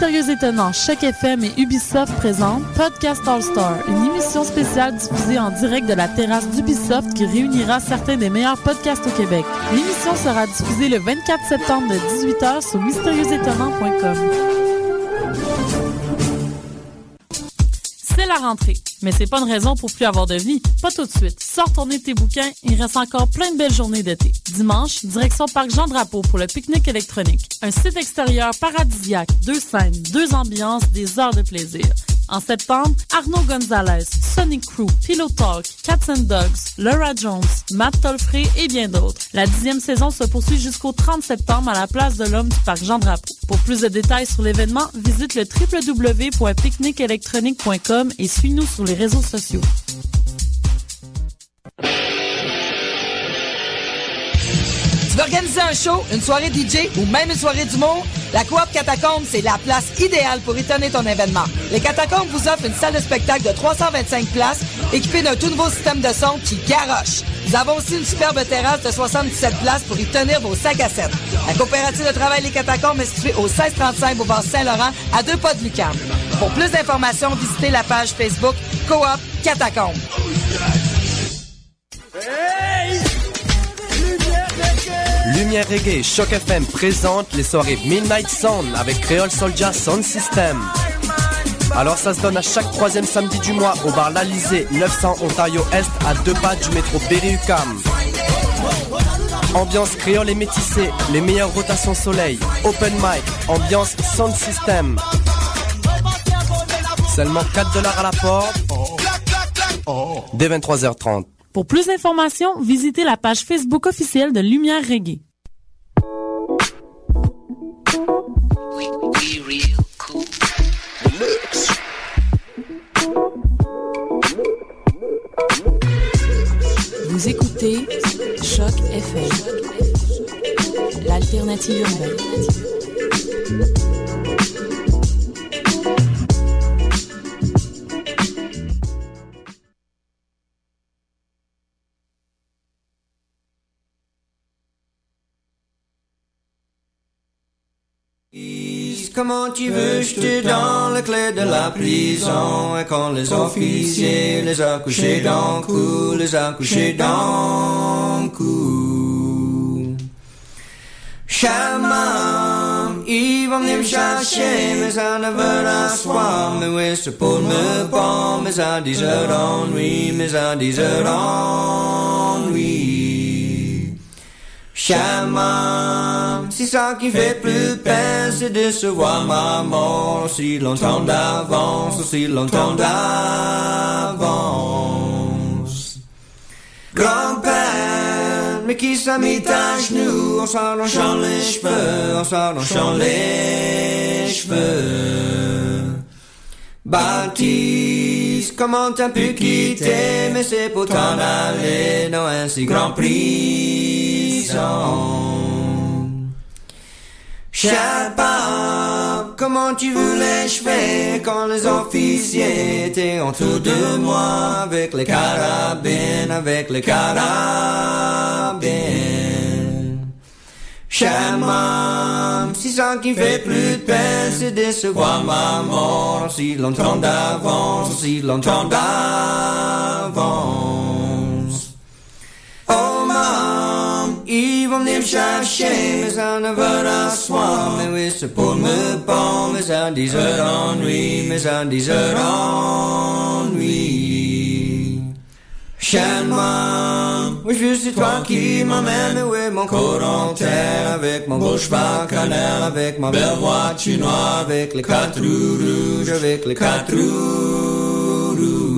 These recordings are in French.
Mystérieux Étonnant, Choc FM et Ubisoft présentent Podcast All Star, une émission spéciale diffusée en direct de la terrasse d'Ubisoft qui réunira certains des meilleurs podcasts au Québec. L'émission sera diffusée le 24 septembre de 18h sur mystérieuxétonnant.com. la rentrée. Mais c'est pas une raison pour plus avoir de vie. Pas tout de suite. Sors tourner tes bouquins, il reste encore plein de belles journées d'été. Dimanche, direction Parc Jean-Drapeau pour le pique-nique électronique. Un site extérieur paradisiaque, deux scènes, deux ambiances, des heures de plaisir. En septembre, Arnaud Gonzalez, Sonic Crew, Pillow Talk, Cats Dogs, Laura Jones, Matt Tolfré et bien d'autres. La dixième saison se poursuit jusqu'au 30 septembre à la place de l'Homme du Parc Jean-Drapeau. Pour plus de détails sur l'événement, visite le www.picnicelectronique.com et suis-nous sur les réseaux sociaux. Tu veux organiser un show, une soirée DJ ou même une soirée d'humour? La Coop Catacombe, c'est la place idéale pour étonner ton événement. Les Catacombes vous offrent une salle de spectacle de 325 places équipée d'un tout nouveau système de son qui garoche. Nous avons aussi une superbe terrasse de 77 places pour y tenir vos sacs à 7. La coopérative de travail Les Catacombes est située au 1635 Boulevard Saint-Laurent, à deux pas de Lucam. Pour plus d'informations, visitez la page Facebook Coop Catacombes. Lumière Reggae et Choc FM présente les soirées Midnight Sound avec Creole Soldier Sound System. Alors ça se donne à chaque troisième samedi du mois au bar L'Alizé, 900 Ontario Est, à deux pas du métro Berry-UQAM. Ambiance créole et métissée, les meilleures rotations soleil, open mic, ambiance sound system. Seulement 4 dollars à la porte. Dès 23h30. Pour plus d'informations, visitez la page Facebook officielle de Lumière Reggae. Vous écoutez Choc FM, l'alternative urbaine. Comment tu veux, je te donne la clé de la prison. Et quand les officiers les a couchés dans le cou Les a couchés dans le cou Chaman, ils vont venir me chercher Mais ça ne veut la soir Mais oui, c'est pour me prendre Mais ça 10 heures d'ennui Mais ça 10 heures d'ennui. Chaman, c'est ça qui fait plus peine, c'est de se voir maman aussi longtemps d'avance, aussi longtemps d'avance. Grand-père, mais qui s'est mis à genoux, en s'arrachant les cheveux, en s'arrachant les cheveux. Baptiste, comment t'as pu quitter, mais c'est pour t'en aller dans un si grand prison. Chapa, comment tu voulais je fais quand les officiers étaient autour de moi avec les carabines, avec les carabines. Chama, si ça qui fait plus de peine, c'est de se voir ma mort aussi longtemps d'avance, aussi longtemps d'avance. Maman, ils vont venir me chercher, mais ça ne veut la soir, mais oui c'est pour me prendre, mais ça 10 heures d'ennui, mais ça 10 heures d'ennui. Chien-moi, oui je suis toi qui m'emmène, oui mon corps en terre, avec mon bouche bacchanale, avec ma belle voiture noire, avec les quatre roues rouges, avec les quatre roues rouges.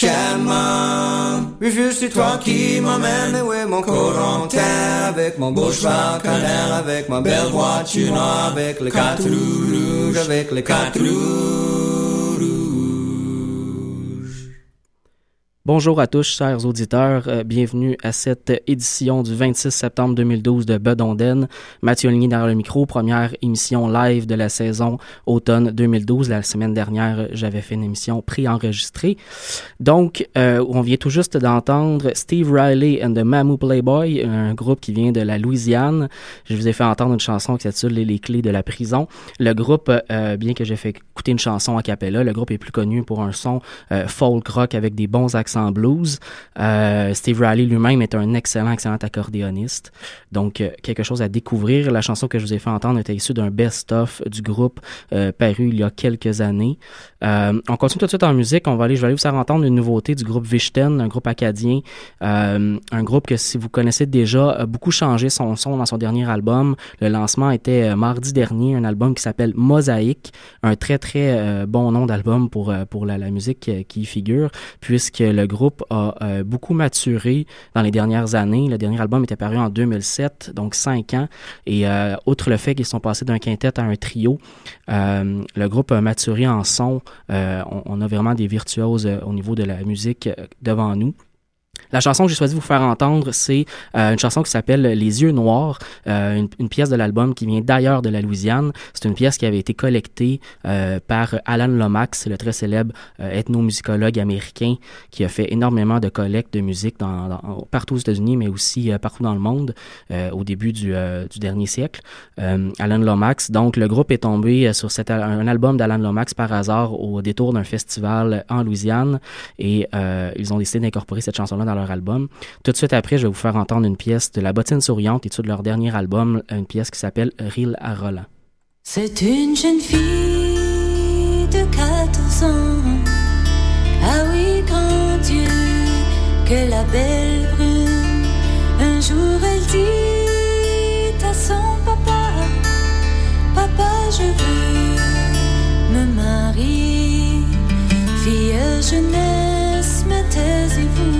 Chien-moi, oui je suis toi qui m'emmène, oui mon corps en terre, avec mon bouche bacchanale, avec ma belle voiture noire, avec les quatre roues rouges, avec les quatre roues Bonjour à tous, chers auditeurs. Euh, bienvenue à cette édition du 26 septembre 2012 de Bedonden. Mathieu Ligny derrière le micro, première émission live de la saison automne 2012. La semaine dernière, j'avais fait une émission préenregistrée. Donc, euh, on vient tout juste d'entendre Steve Riley and the Mamou Playboy, un groupe qui vient de la Louisiane. Je vous ai fait entendre une chanson qui s'appelle Les clés de la prison. Le groupe, euh, bien que j'ai fait écouter une chanson à cappella, le groupe est plus connu pour un son folk rock avec des bons accents en blues. Euh, Steve Riley lui-même est un excellent, excellent accordéoniste. Donc, euh, quelque chose à découvrir. La chanson que je vous ai fait entendre était issue d'un best-of du groupe euh, paru il y a quelques années. on continue tout de suite en musique. On va aller, je vais aller vous faire entendre une nouveauté du groupe Vichten, un groupe acadien. un groupe que, si vous connaissez déjà, a beaucoup changé son son dans son dernier album. Le lancement était mardi dernier, un album qui s'appelle Mosaïque. Un très, très bon nom d'album pour, pour la, la musique qui y figure, puisque le le groupe a euh, beaucoup maturé dans les dernières années. Le dernier album était paru en 2007, donc cinq ans. Et euh, outre le fait qu'ils sont passés d'un quintet à un trio, euh, le groupe a maturé en son. On, on, a vraiment des virtuoses au niveau de la musique devant nous. La chanson que j'ai choisi de vous faire entendre, c'est euh, une chanson qui s'appelle Les yeux noirs, euh, une, pièce de l'album qui vient d'ailleurs de la Louisiane. C'est une pièce qui avait été collectée euh, par Alan Lomax, le très célèbre ethnomusicologue américain qui a fait énormément de collectes de musique dans, partout aux États-Unis, mais aussi partout dans le monde au début du, du dernier siècle. Alan Lomax, donc le groupe est tombé sur cet, un album d'Alan Lomax par hasard au détour d'un festival en Louisiane et ils ont décidé d'incorporer cette chanson-là dans leur album. Tout de suite après, je vais vous faire entendre une pièce de La Bottine Souriante, et de leur dernier album, une pièce qui s'appelle Ril à Roland. C'est une jeune fille de 14 ans. Ah oui, grand Dieu, que la belle brune. Un jour elle dit à son papa, Papa, je veux me marier. Fille jeunesse, me taisez-vous.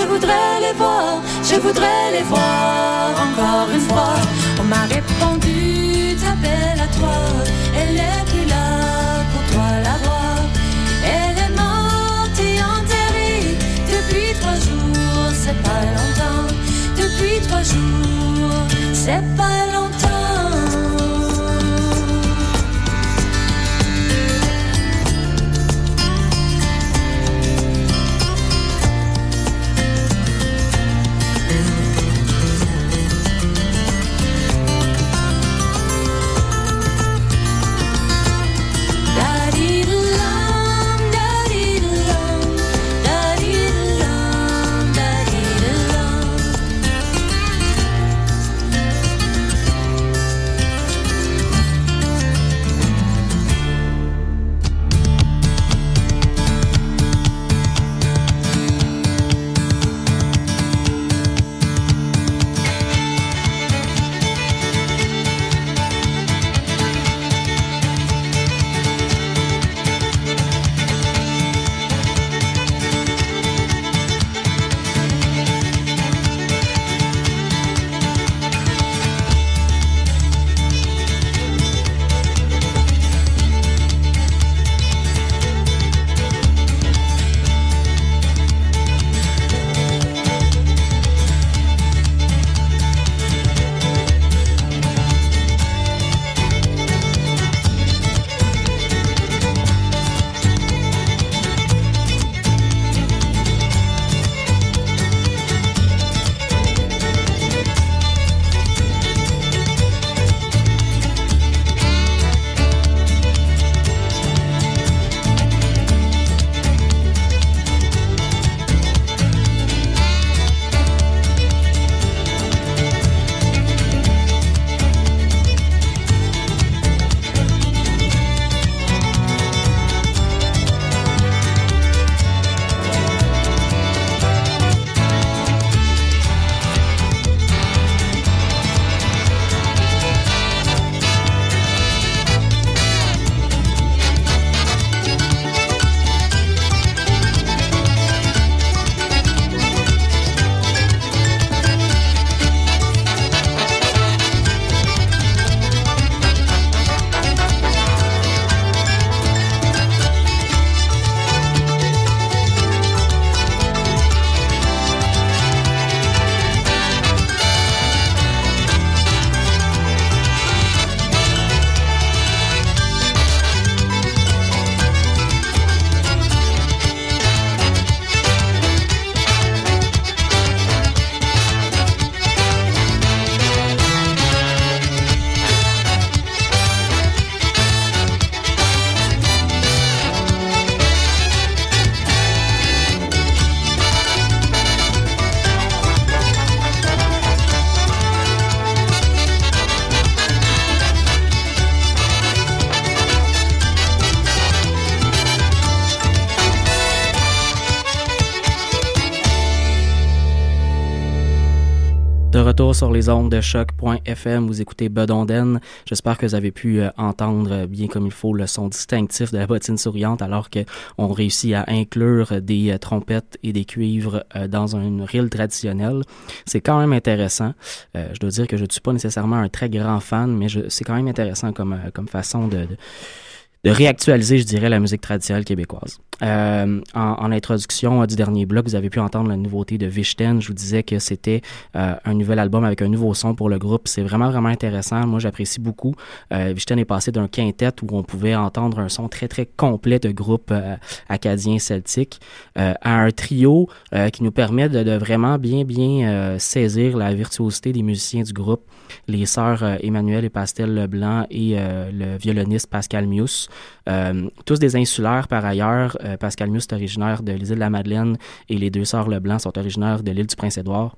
je voudrais les voir je voudrais les voir encore une fois. On m'a répondu, ta belle à toi, elle est plus là pour toi la voir. Elle est morte et enterrée depuis trois jours, c'est pas longtemps. Depuis trois jours, c'est pas longtemps. Sur les ondes de choc.fm. Vous écoutez Bedonden. J'espère que vous avez pu euh, entendre bien comme il faut le son distinctif de la bottine souriante alors qu'on réussit à inclure des euh, trompettes et des cuivres euh, dans une rille traditionnelle. C'est quand même intéressant. je dois dire que je ne suis pas nécessairement un très grand fan, mais c'est quand même intéressant comme, façon de réactualiser, je dirais, la musique traditionnelle québécoise. Euh, en, en, introduction du dernier bloc, vous avez pu entendre la nouveauté de Vichten. Je vous disais que c'était euh, un nouvel album avec un nouveau son pour le groupe. C'est vraiment, vraiment intéressant. Moi, j'apprécie beaucoup. Euh, Vichten est passé d'un quintet où on pouvait entendre un son très, très complet de groupe euh, acadien celtique euh, à un trio qui nous permet de, de vraiment bien, bien saisir la virtuosité des musiciens du groupe. Les sœurs Emmanuel et Pastel Leblanc et le violoniste Pascal Mius. Euh, tous des insulaires par ailleurs. Euh, Pascal Mus est originaire de l'île de la Madeleine et les deux sœurs Leblanc sont originaires de l'île du Prince-Édouard.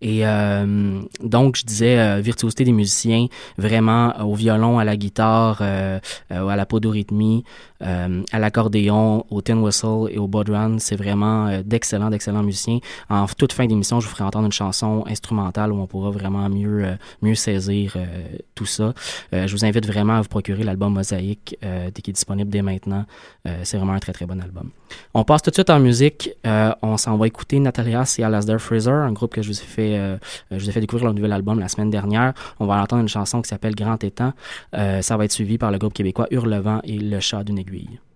Et euh, donc, je disais virtuosité des musiciens, vraiment au violon, à la guitare, à la podorythmie, à l'accordéon, au tin whistle et au bodhrán. C'est vraiment d'excellents, d'excellents musiciens. En toute fin d'émission, je vous ferai entendre une chanson instrumentale où on pourra vraiment mieux, mieux saisir tout ça. je vous invite vraiment à vous procurer l'album Mosaïque qui est disponible dès maintenant. C'est vraiment un très, très bon album. On passe tout de suite en musique. on s'en va écouter Natalias et Alasdair Fraser, un groupe que je vous ai fait euh, je vous ai fait découvrir leur nouvel album la semaine dernière. On va entendre une chanson qui s'appelle Grand Étang. Euh, ça va être suivi par le groupe québécois Hurlevent et Le Chat d'une aiguille.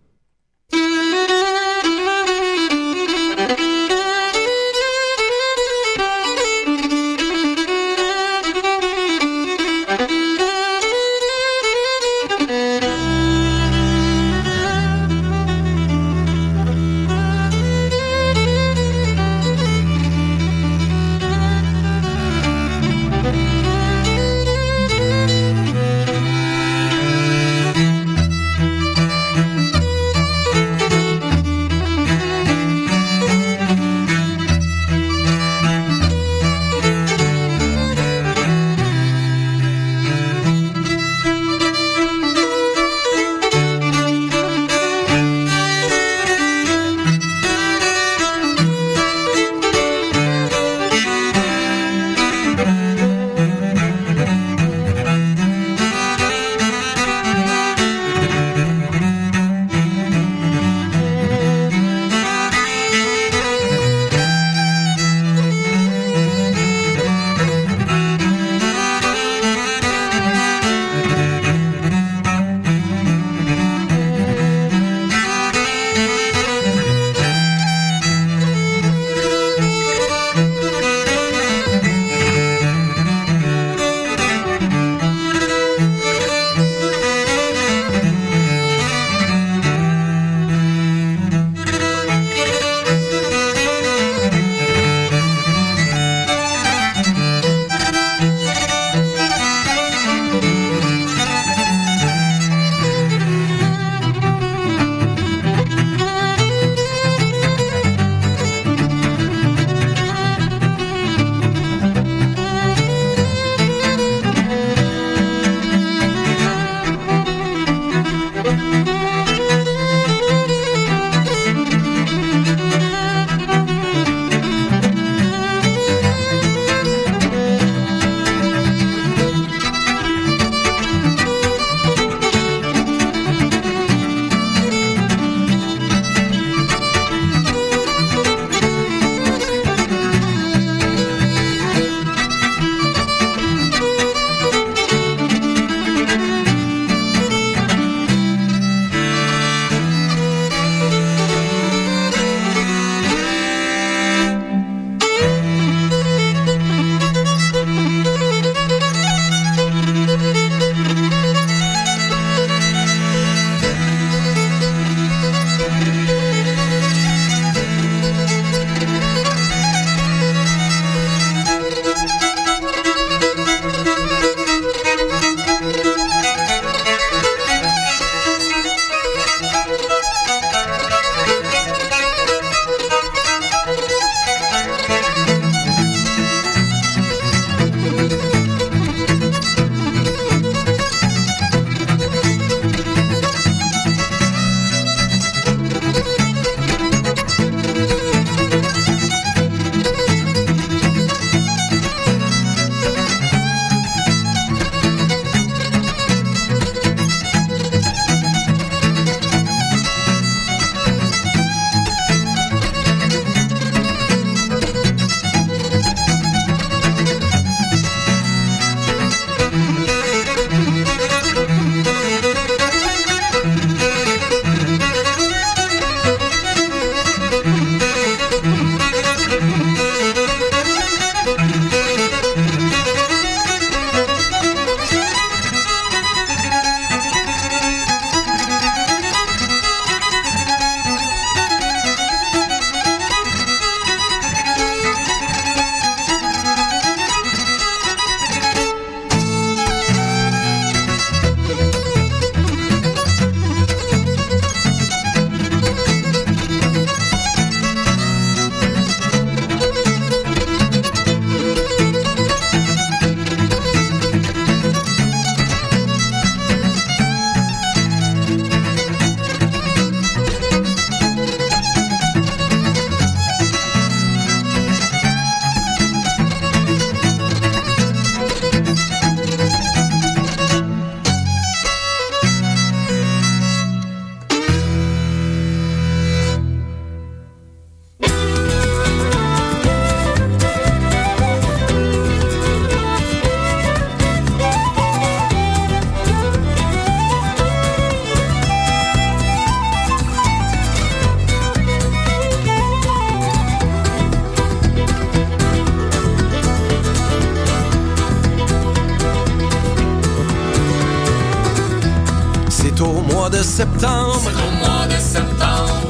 Septembre. C'est au mois de septembre.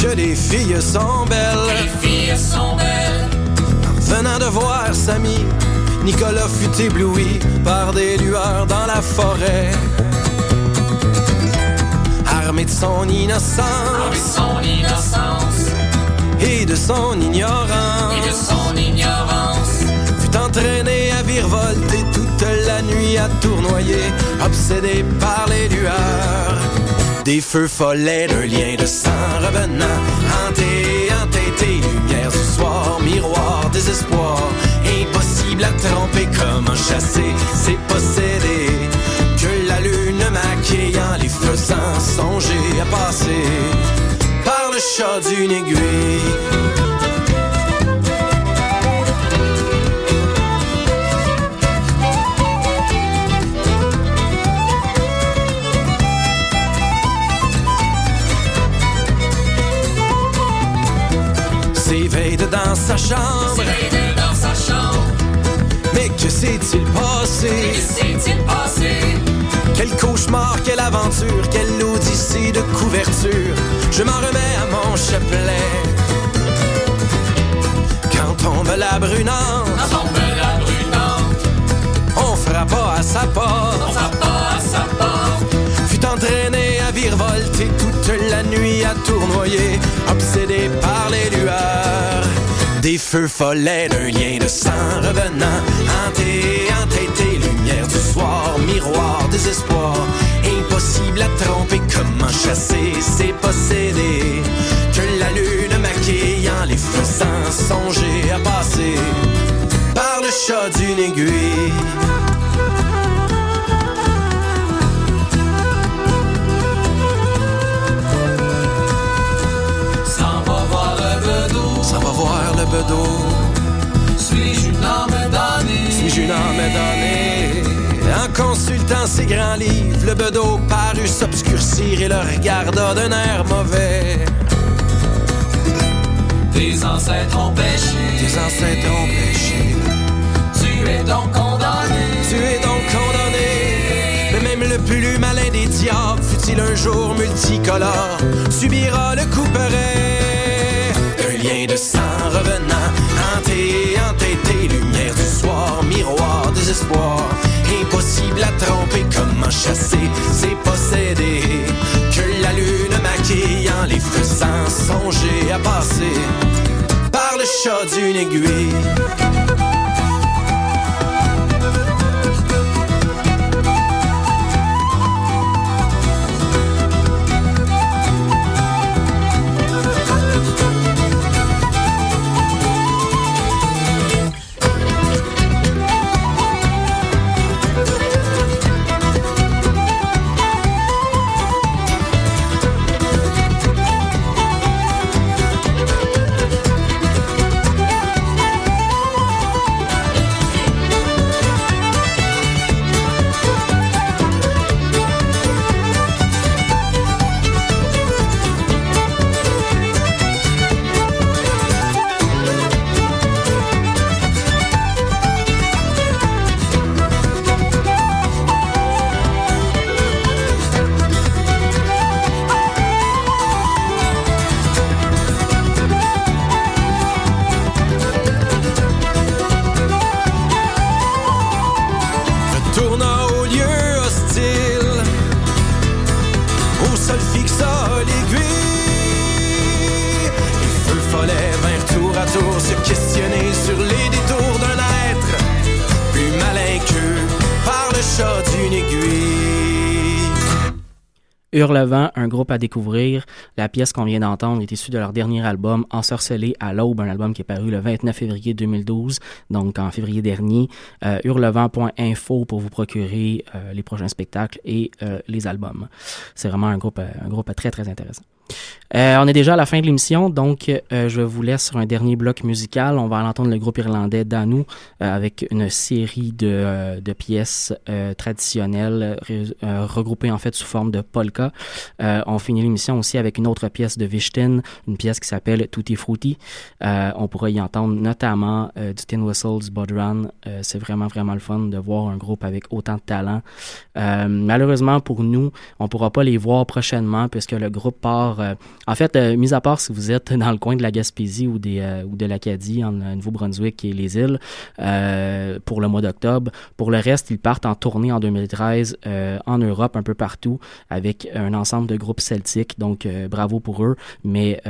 Que les filles sont belles. Les filles sont belles. Venant de voir Samy, Nicolas fut ébloui par des lueurs dans la forêt. Armé de son innocence. Armé de son innocence. Et de son ignorance. Et de son ignorance. Fut entraîné à virevolter toute la nuit à tournoyer, obsédé par les lueurs. Des feux follets, d'un lien de sang revenant, hanté, entêté, lumière du soir, miroir, désespoir, impossible à tromper, comment chasser, c'est posséder, que la lune maquillant, les faisant songer à passer, par le chat d'une aiguille. Chambre. S'éveille dans sa chambre. Mais que s'est-il passé? Que s'est-il passé? Quel cauchemar, quelle aventure, quelle odyssée de couverture. Je m'en remets à mon chapelet. Quand tombe la brunante, Quand tombe la brunante, on frappe pas à sa porte. on frappe pas à sa porte. Fut entraîné à virevolter toute la nuit à tournoyer, obsédé par les lueurs. Des feux follets, d'un lien de sang revenant, hanté, entêté, lumière du soir, miroir, désespoir, impossible à tromper, comment chasser, c'est posséder, que la lune maquillant, les faisant songer à passer, par le chat d'une aiguille. Voir le bedeau. Suis-je une âme damnée? Suis-je une âme donnée? En consultant ces grands livres, le bedeau parut s'obscurcir et le regarda d'un air mauvais. Tes ancêtres ont péché. Tes ancêtres ont péché. Tu es donc condamné. Tu es donc condamné. Mais même le plus malin des diables, fut-il un jour multicolore, subira le couperet. Lien de sang revenant, hanté, entêté, lumière du soir, miroir, désespoir. Impossible à tromper, comment chasser, c'est posséder. Que la lune maquillant, les faisant songer à passer par le chat d'une aiguille. Hurlevent, un groupe à découvrir. La pièce qu'on vient d'entendre est issue de leur dernier album, Ensorcelé à l'aube, un album qui est paru le 29 février 2012, donc en février dernier. Euh, hurlevent.info pour vous procurer euh, les prochains spectacles et euh, les albums. C'est vraiment un groupe, un groupe très très intéressant. Euh, on est déjà à la fin de l'émission, donc euh, je vous laisse sur un dernier bloc musical. On va entendre le groupe irlandais Danou euh, avec une série de, euh, pièces traditionnelles regroupées en fait sous forme de polka. On finit l'émission aussi avec une autre pièce de Vichten, une pièce qui s'appelle Tutti Frutti. On pourra y entendre notamment du Tin Whistles, Bodran. Euh, C'est vraiment vraiment le fun de voir un groupe avec autant de talent. Malheureusement pour nous, on pourra pas les voir prochainement puisque le groupe part. Euh, en fait, euh, mis à part si vous êtes dans le coin de la Gaspésie ou, euh, de l'Acadie, en euh, Nouveau-Brunswick et les îles, pour le mois d'octobre. Pour le reste, ils partent en tournée en 2013 euh, en Europe, un peu partout, avec un ensemble de groupes celtiques. Donc, bravo pour eux, mais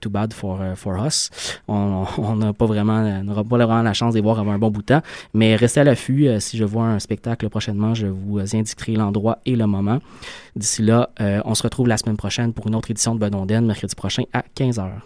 too bad for, us. On n'aura pas vraiment la chance de les voir avant un bon bout de temps. Mais restez à l'affût. si je vois un spectacle prochainement, je vous indiquerai l'endroit et le moment. D'ici là, euh, on se retrouve la semaine prochaine pour une autre édition de Bedonden, mercredi prochain à 15h.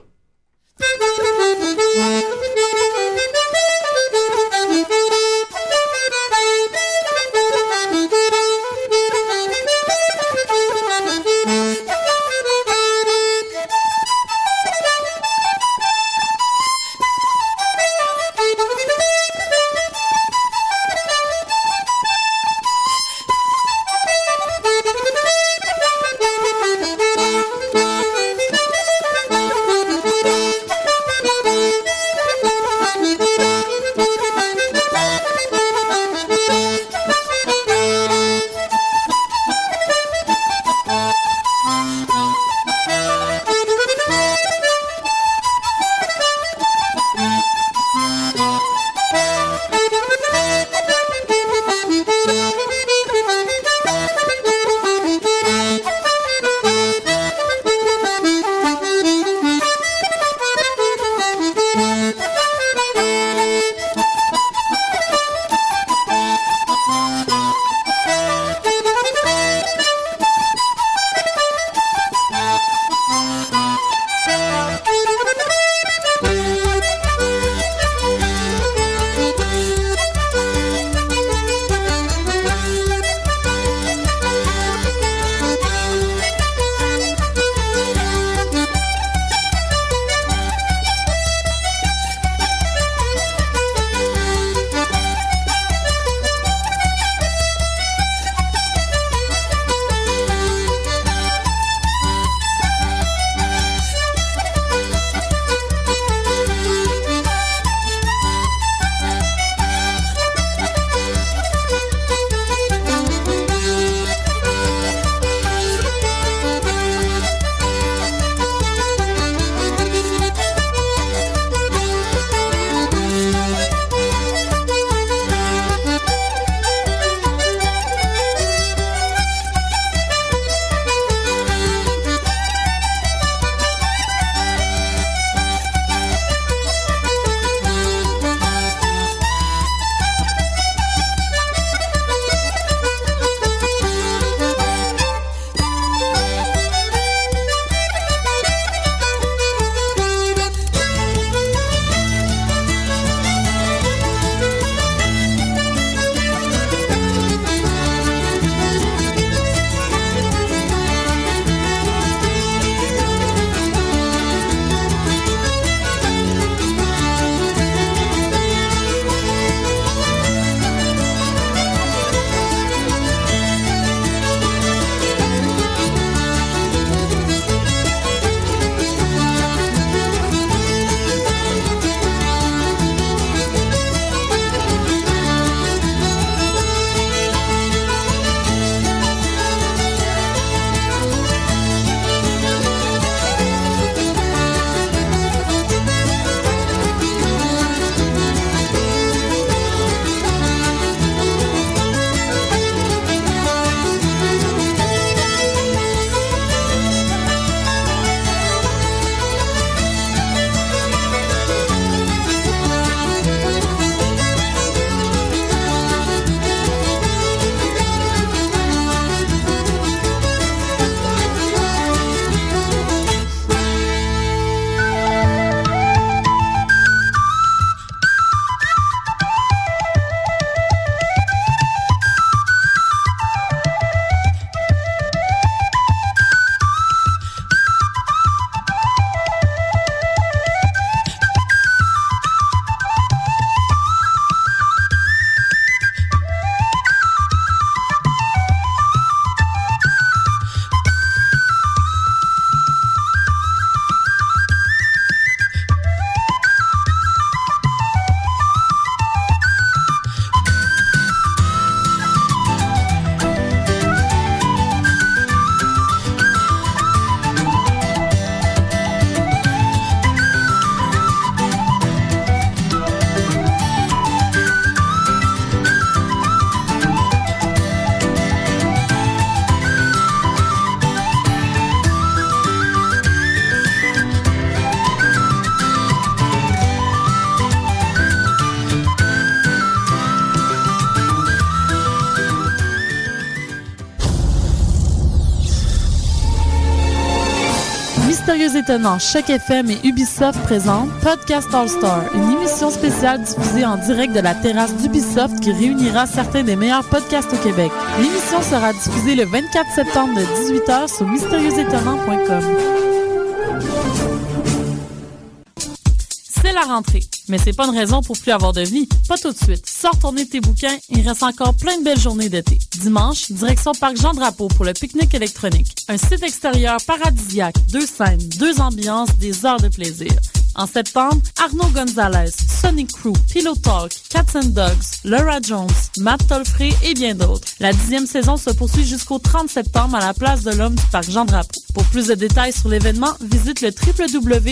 Mystérieux Étonnant, Choc FM et Ubisoft présentent Podcast All Star, une émission spéciale diffusée en direct de la terrasse d'Ubisoft qui réunira certains des meilleurs podcasts au Québec. L'émission sera diffusée le 24 septembre de 18h sur mystérieuxétonnant.com. C'est la rentrée, mais c'est pas une raison pour plus avoir de vie. Pas tout de suite. Sors tourner tes bouquins, il reste encore plein de belles journées d'été. Dimanche, direction Parc Jean-Drapeau pour le pique-nique électronique. Un site extérieur paradisiaque, deux scènes, deux ambiances, des heures de plaisir. En septembre, Arnaud Gonzalez, Sonic Crew, Pillow Talk, Cats and Dogs, Laura Jones, Matt Tolfré et bien d'autres. La dixième saison se poursuit jusqu'au 30 septembre à la place de l'Homme du Parc Jean-Drapeau. Pour plus de détails sur l'événement, visite le www